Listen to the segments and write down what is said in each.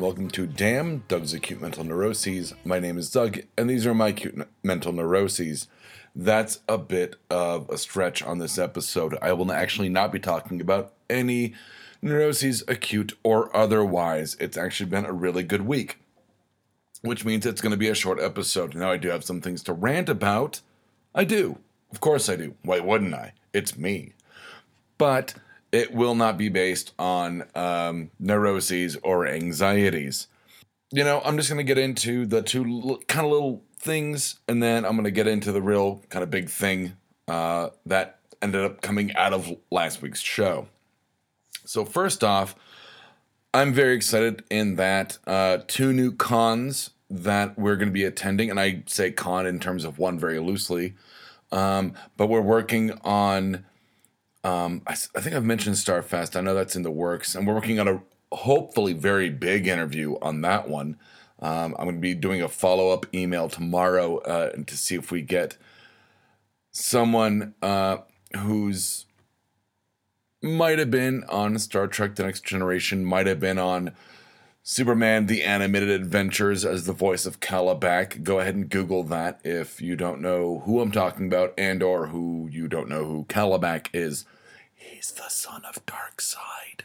Welcome to Damn Doug's Acute Mental Neuroses. My name is Doug, and these are my acute mental neuroses. That's a bit of a stretch on this episode. I will actually not be talking about any neuroses, acute or otherwise. It's actually been a really good week, which means it's going to be a short episode. Now, I do have some things to rant about. I do. Of course, I do. Why wouldn't I? It's me. But it will not be based on um, neuroses or anxieties. You know, I'm just going to get into the two l- kind of little things, and then I'm going to get into the real kind of big thing uh, that ended up coming out of last week's show. So, first off, I'm very excited in that uh, two new cons that we're going to be attending, and I say con in terms of one very loosely, um, but we're working on um, I, I think I've mentioned Starfest. I know that's in the works, and we're working on a hopefully very big interview on that one. Um, I'm going to be doing a follow up email tomorrow uh, to see if we get someone uh, who's might have been on Star Trek: The Next Generation, might have been on Superman: The Animated Adventures as the voice of Kalibak. Go ahead and Google that if you don't know who I'm talking about, and or who you don't know who Kalibak is. He's the son of Darkseid.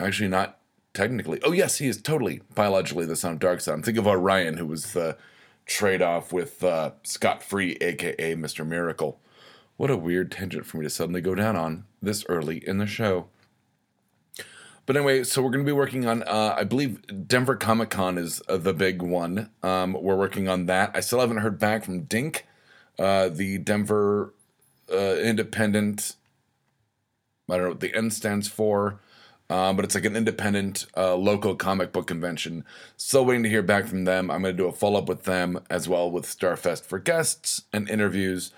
Actually, not technically. Oh yes, he is totally biologically the son of Darkseid. I'm thinking of Orion, who was the trade-off with uh, Scott Free, aka Mr. Miracle. What a weird tangent for me to suddenly go down on this early in the show. But anyway, so we're going to be working on, uh, I believe Denver Comic Con is uh, the big one. Um, we're working on that. I still haven't heard back from Dink, uh, the Denver uh, Independent. I don't know what the N stands for, um, but it's like an independent uh, local comic book convention. Still waiting to hear back from them. I'm going to do a follow up with them as well with Starfest for guests and interviews.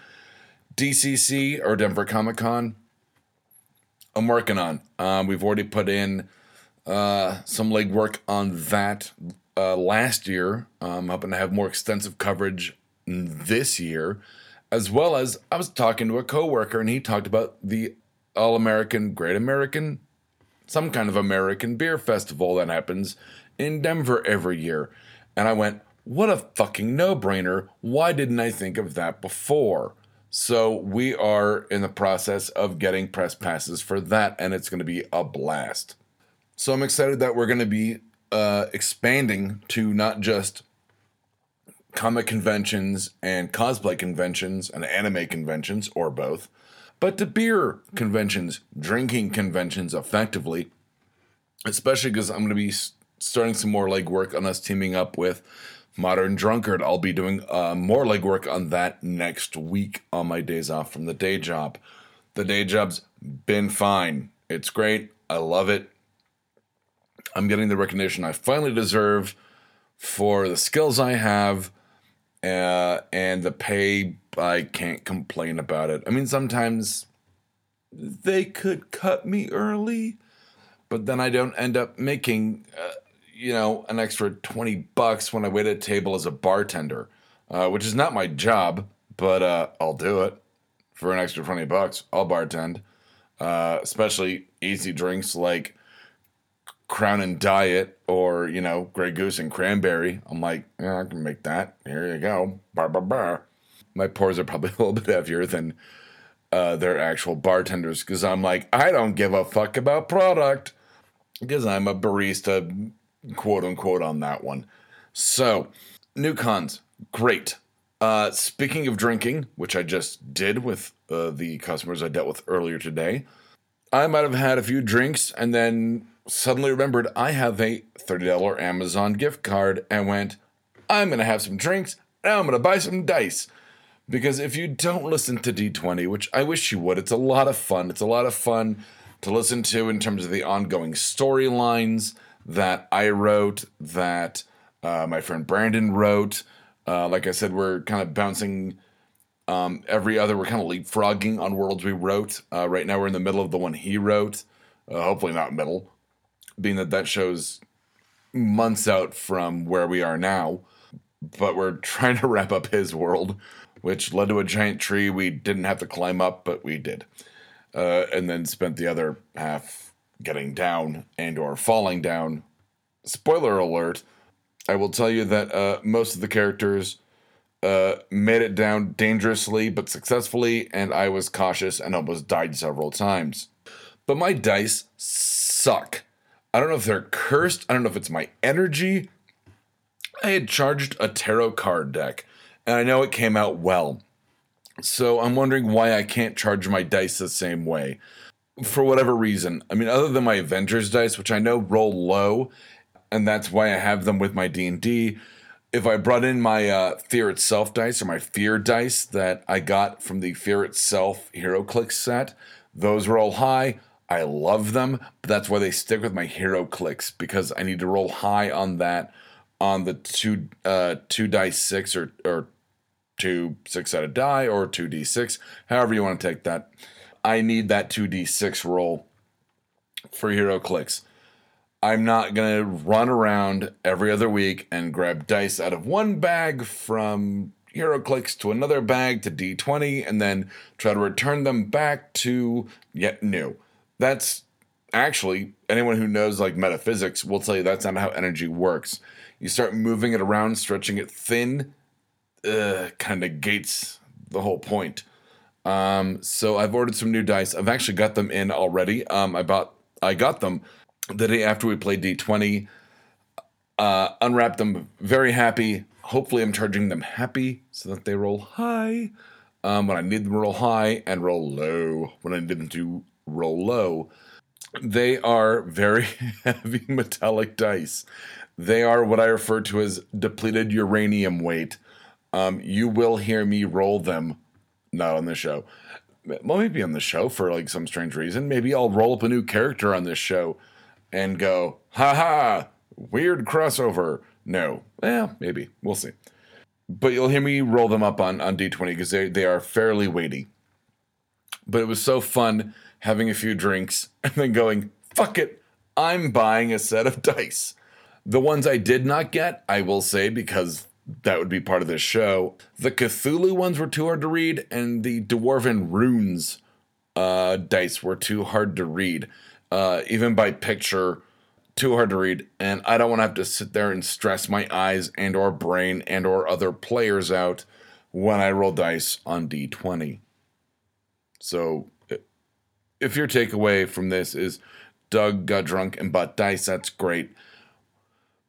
DCC or Denver Comic Con. I'm working on. Um, we've already put in uh, some legwork on that uh, last year. I'm hoping to have more extensive coverage this year, as well as I was talking to a coworker and he talked about the All American, Great American, some kind of American beer festival that happens in Denver every year. And I went, what a fucking no brainer. Why didn't I think of that before? So we are in the process of getting press passes for that, and it's going to be a blast. So I'm excited that we're going to be uh, expanding to not just comic conventions and cosplay conventions and anime conventions, or both, but to beer conventions, drinking conventions effectively, especially because I'm going to be starting some more legwork on us teaming up with Modern Drunkard. I'll be doing uh, more legwork on that next week on my days off from the day job. The day job's been fine. It's great. I love it. I'm getting the recognition I finally deserve for the skills I have uh, and the pay. I can't complain about it. I mean, sometimes they could cut me early, but then I don't end up making, uh, you know, an extra 20 bucks when I wait at a table as a bartender, uh, which is not my job, but uh, I'll do it for an extra 20 bucks. I'll bartend, uh, especially easy drinks like Crown and Diet or, you know, Grey Goose and Cranberry. I'm like, yeah, I can make that. Here you go. Bar, bar, bar. My pours are probably a little bit heavier than uh, their actual bartenders because I'm like, I don't give a fuck about product because I'm a barista, quote unquote, on that one. So, new cons, great. Uh, speaking of drinking, which I just did with uh, the customers I dealt with earlier today, I might have had a few drinks and then suddenly remembered I have a $30 Amazon gift card and went, I'm going to have some drinks and I'm going to buy some dice. Because if you don't listen to D20, which I wish you would, it's a lot of fun. It's a lot of fun to listen to in terms of the ongoing storylines that I wrote, that uh, my friend Brandon wrote. Uh, like I said, we're kind of bouncing um, every other, we're kind of leapfrogging on worlds we wrote. Uh, right now, we're in the middle of the one he wrote. Uh, hopefully, not middle, being that that show's months out from where we are now. But we're trying to wrap up his world, which led to a giant tree we didn't have to climb up, but we did. Uh, and then spent the other half getting down and or falling down spoiler alert, I will tell you that uh, most of the characters uh, made it down dangerously but successfully, and I was cautious and almost died several times. But my dice suck. I don't know if they're cursed, I don't know if it's my energy. I had charged a tarot card deck, and I know it came out well. So I'm wondering why I can't charge my dice the same way. For whatever reason. I mean, other than my Avengers dice, which I know roll low, and that's why I have them with my D&D. If I brought in my uh, Fear Itself dice or my Fear dice that I got from the Fear Itself HeroClix set, those roll high. I love them, but that's why they stick with my HeroClix because I need to roll high on that on the two uh, two dice six or or two six sided die or two d six, however you want to take that. I need that two d six roll for HeroClix. I'm not going to run around every other week and grab dice out of one bag from HeroClix to another bag to D20 and then try to return them back to yet new. That's actually, anyone who knows like metaphysics will tell you that's not how energy works. You start moving it around, stretching it thin, uh, kind of gates the whole point. Um, so I've ordered some new dice. I've actually got them in already. Um, I bought, I got them the day after we played D20. Uh, unwrapped them, very happy. Hopefully, I'm charging them happy so that they roll high um, when I need them to roll high and roll low when I need them to roll low. They are very heavy metallic dice. They are what I refer to as depleted uranium weight. Um, you will hear me roll them, not on the show. Well, maybe on the show for like some strange reason. Maybe I'll roll up a new character on this show and go, ha ha, weird crossover. No. Well, maybe. We'll see. But you'll hear me roll them up on, on D20 because they, they are fairly weighty. But it was so fun having a few drinks and then going, fuck it, I'm buying a set of dice. The ones I did not get, I will say, because that would be part of this show. The Cthulhu ones were too hard to read, and the Dwarven Runes uh, dice were too hard to read uh, even by picture, too hard to read. And I don't want to have to sit there and stress my eyes and or brain and or other players out when I roll dice on D20. So if your takeaway from this is Doug got drunk and bought dice, that's great.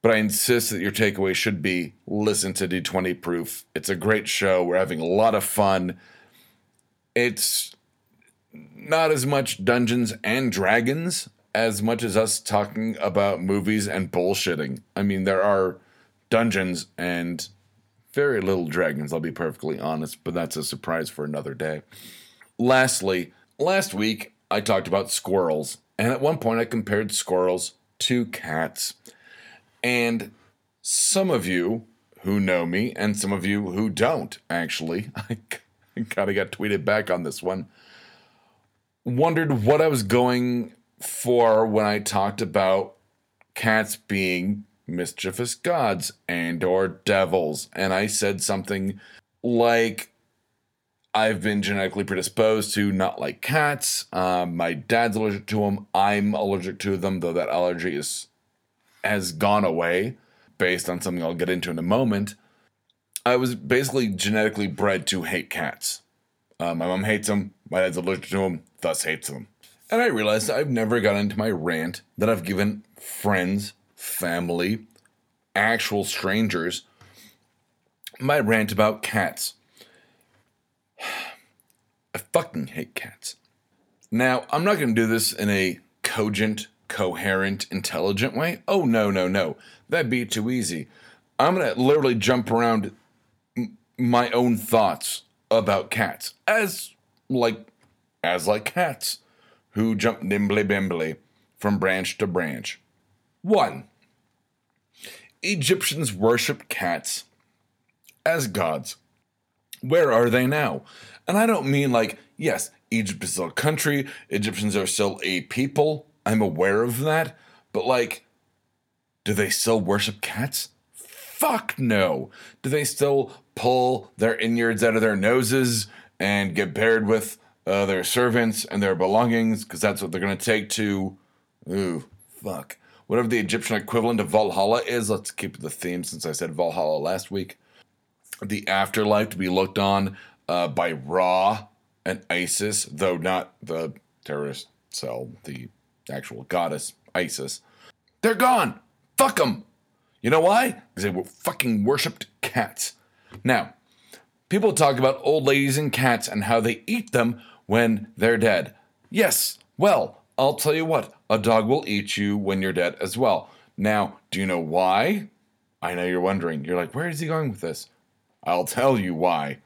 But I insist that your takeaway should be listen to D20 Proof. It's a great show. We're having a lot of fun. It's not as much Dungeons and Dragons as much as us talking about movies and bullshitting. I mean, there are dungeons and very little dragons, I'll be perfectly honest, but that's a surprise for another day. Lastly, last week I talked about squirrels, and at one point I compared squirrels to cats. And some of you who know me, and some of you who don't, actually, I kind of got tweeted back on this one wondered what I was going for when I talked about cats being mischievous gods and or devils and I said something like I've been genetically predisposed to not like cats. Um, my dad's allergic to them. I'm allergic to them, though that allergy is has gone away based on something I'll get into in a moment. I was basically genetically bred to hate cats. Uh, my mom hates them. My dad's allergic to them thus hates them. And I realized I've never gotten into my rant that I've given friends, family, actual strangers my rant about cats. I fucking hate cats. Now, I'm not going to do this in a cogent, coherent, intelligent way. Oh, no, no, no. That'd be too easy. I'm going to literally jump around m- my own thoughts about cats as like as like cats, who jump nimbly bimbly from branch to branch. 1. Egyptians worship cats as gods. Where are they now? And I don't mean like, yes, Egypt is still a country, Egyptians are still a people. I'm aware of that. But like, do they still worship cats? Fuck no. Do they still pull their innards out of their noses and get paired with uh, their servants and their belongings because that's what they're going to take to, ooh, fuck. whatever the Egyptian equivalent of Valhalla is. Let's keep the theme since I said Valhalla last week. The afterlife to be looked on uh, by Ra and Isis, though not the terrorist cell, the actual goddess Isis. They're gone. Fuck them. You know why? Because they were fucking worshipped cats. Now, people talk about old ladies and cats and how they eat them when they're dead. Yes, well, I'll tell you what, a dog will eat you when you're dead as well. Now, do you know why? I know you're wondering. You're like, where is he going with this? I'll tell you why.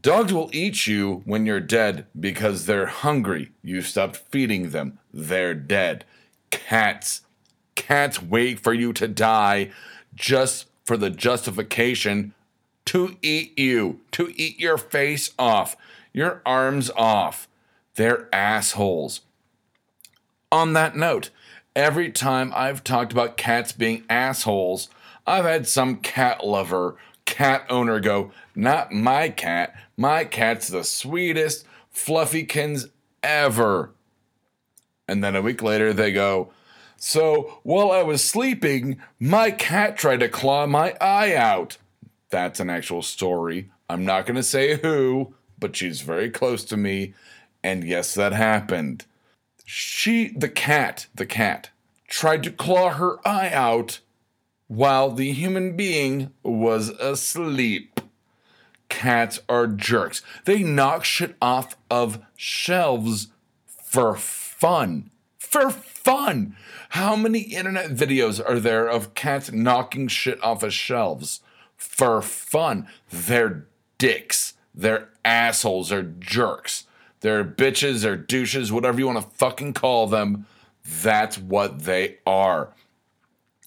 Dogs will eat you when you're dead because they're hungry. You stopped feeding them. They're dead. Cats. Cats wait for you to die just for the justification to eat you, to eat your face off, your arms off. They're assholes. On that note, every time I've talked about cats being assholes, I've had some cat lover, cat owner go, Not my cat. My cat's the sweetest fluffykins ever. And then a week later, they go, So while I was sleeping, my cat tried to claw my eye out. That's an actual story. I'm not going to say who, but she's very close to me. And yes, that happened. She, the cat, the cat, tried to claw her eye out while the human being was asleep. Cats are jerks. They knock shit off of shelves for fun. For fun. How many internet videos are there of cats knocking shit off of shelves? For fun. They're dicks. They're assholes. They're jerks. They're bitches or douches, whatever you want to fucking call them. That's what they are.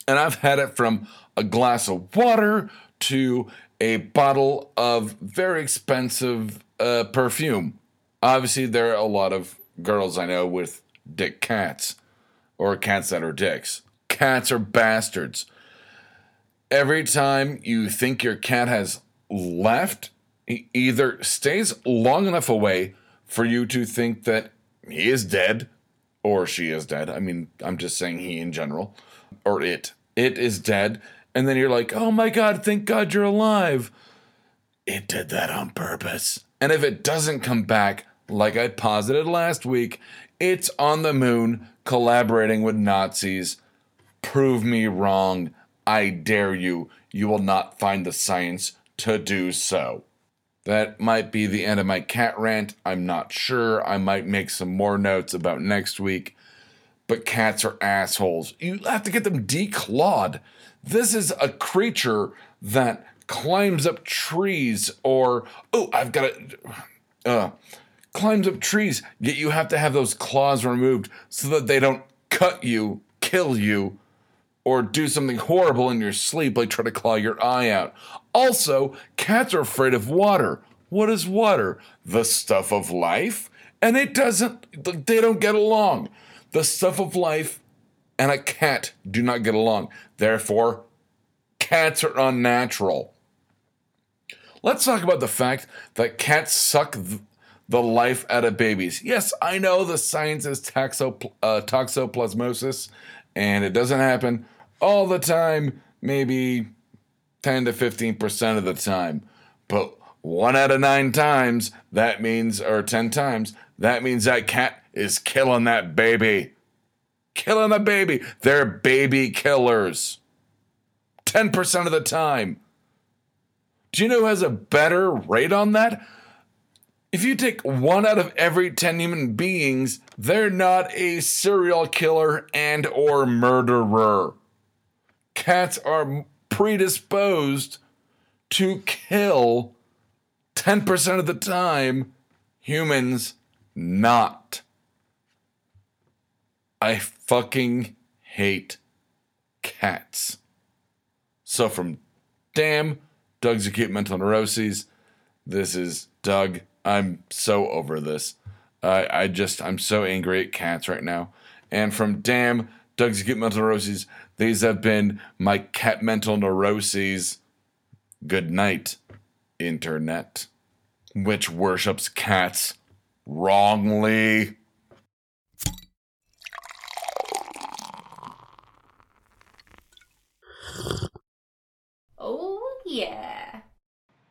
And I've had it from a glass of water to a bottle of very expensive uh, perfume. Obviously, there are a lot of girls I know with dick cats or cats that are dicks. Cats are bastards. Every time you think your cat has left, he either stays long enough away for you to think that he is dead or she is dead. I mean, I'm just saying he in general, or it. It is dead. And then you're like, oh my God, thank God you're alive. It did that on purpose. And if it doesn't come back, like I posited last week, it's on the moon collaborating with Nazis. Prove me wrong. I dare you. You will not find the science to do so. That might be the end of my cat rant. I'm not sure. I might make some more notes about next week. But cats are assholes. You have to get them declawed. This is a creature that climbs up trees or, oh, I've got to, uh, climbs up trees, yet you have to have those claws removed so that they don't cut you, kill you, or do something horrible in your sleep, like try to claw your eye out. Also, cats are afraid of water. What is water? The stuff of life? And it doesn't, they don't get along. The stuff of life and a cat do not get along. Therefore, cats are unnatural. Let's talk about the fact that cats suck the life out of babies. Yes, I know the science is uh, toxoplasmosis, and it doesn't happen all the time, maybe 10 to 15% of the time. But one out of nine times, that means, or 10 times, that means that cat is killing that baby. Killing the baby. They're baby killers. 10% of the time. Do you know who has a better rate on that? If you take one out of every 10 human beings, they're not a serial killer and or murderer cats are predisposed to kill 10% of the time, humans not. I fucking hate cats. So from damn Doug's acute mental neuroses, this is Doug. I'm so over this. I I just I'm so angry at cats right now. And from damn Doug's acute mental neuroses, these have been my cat mental neuroses. Good night, Internet, which worships cats wrongly. Yeah.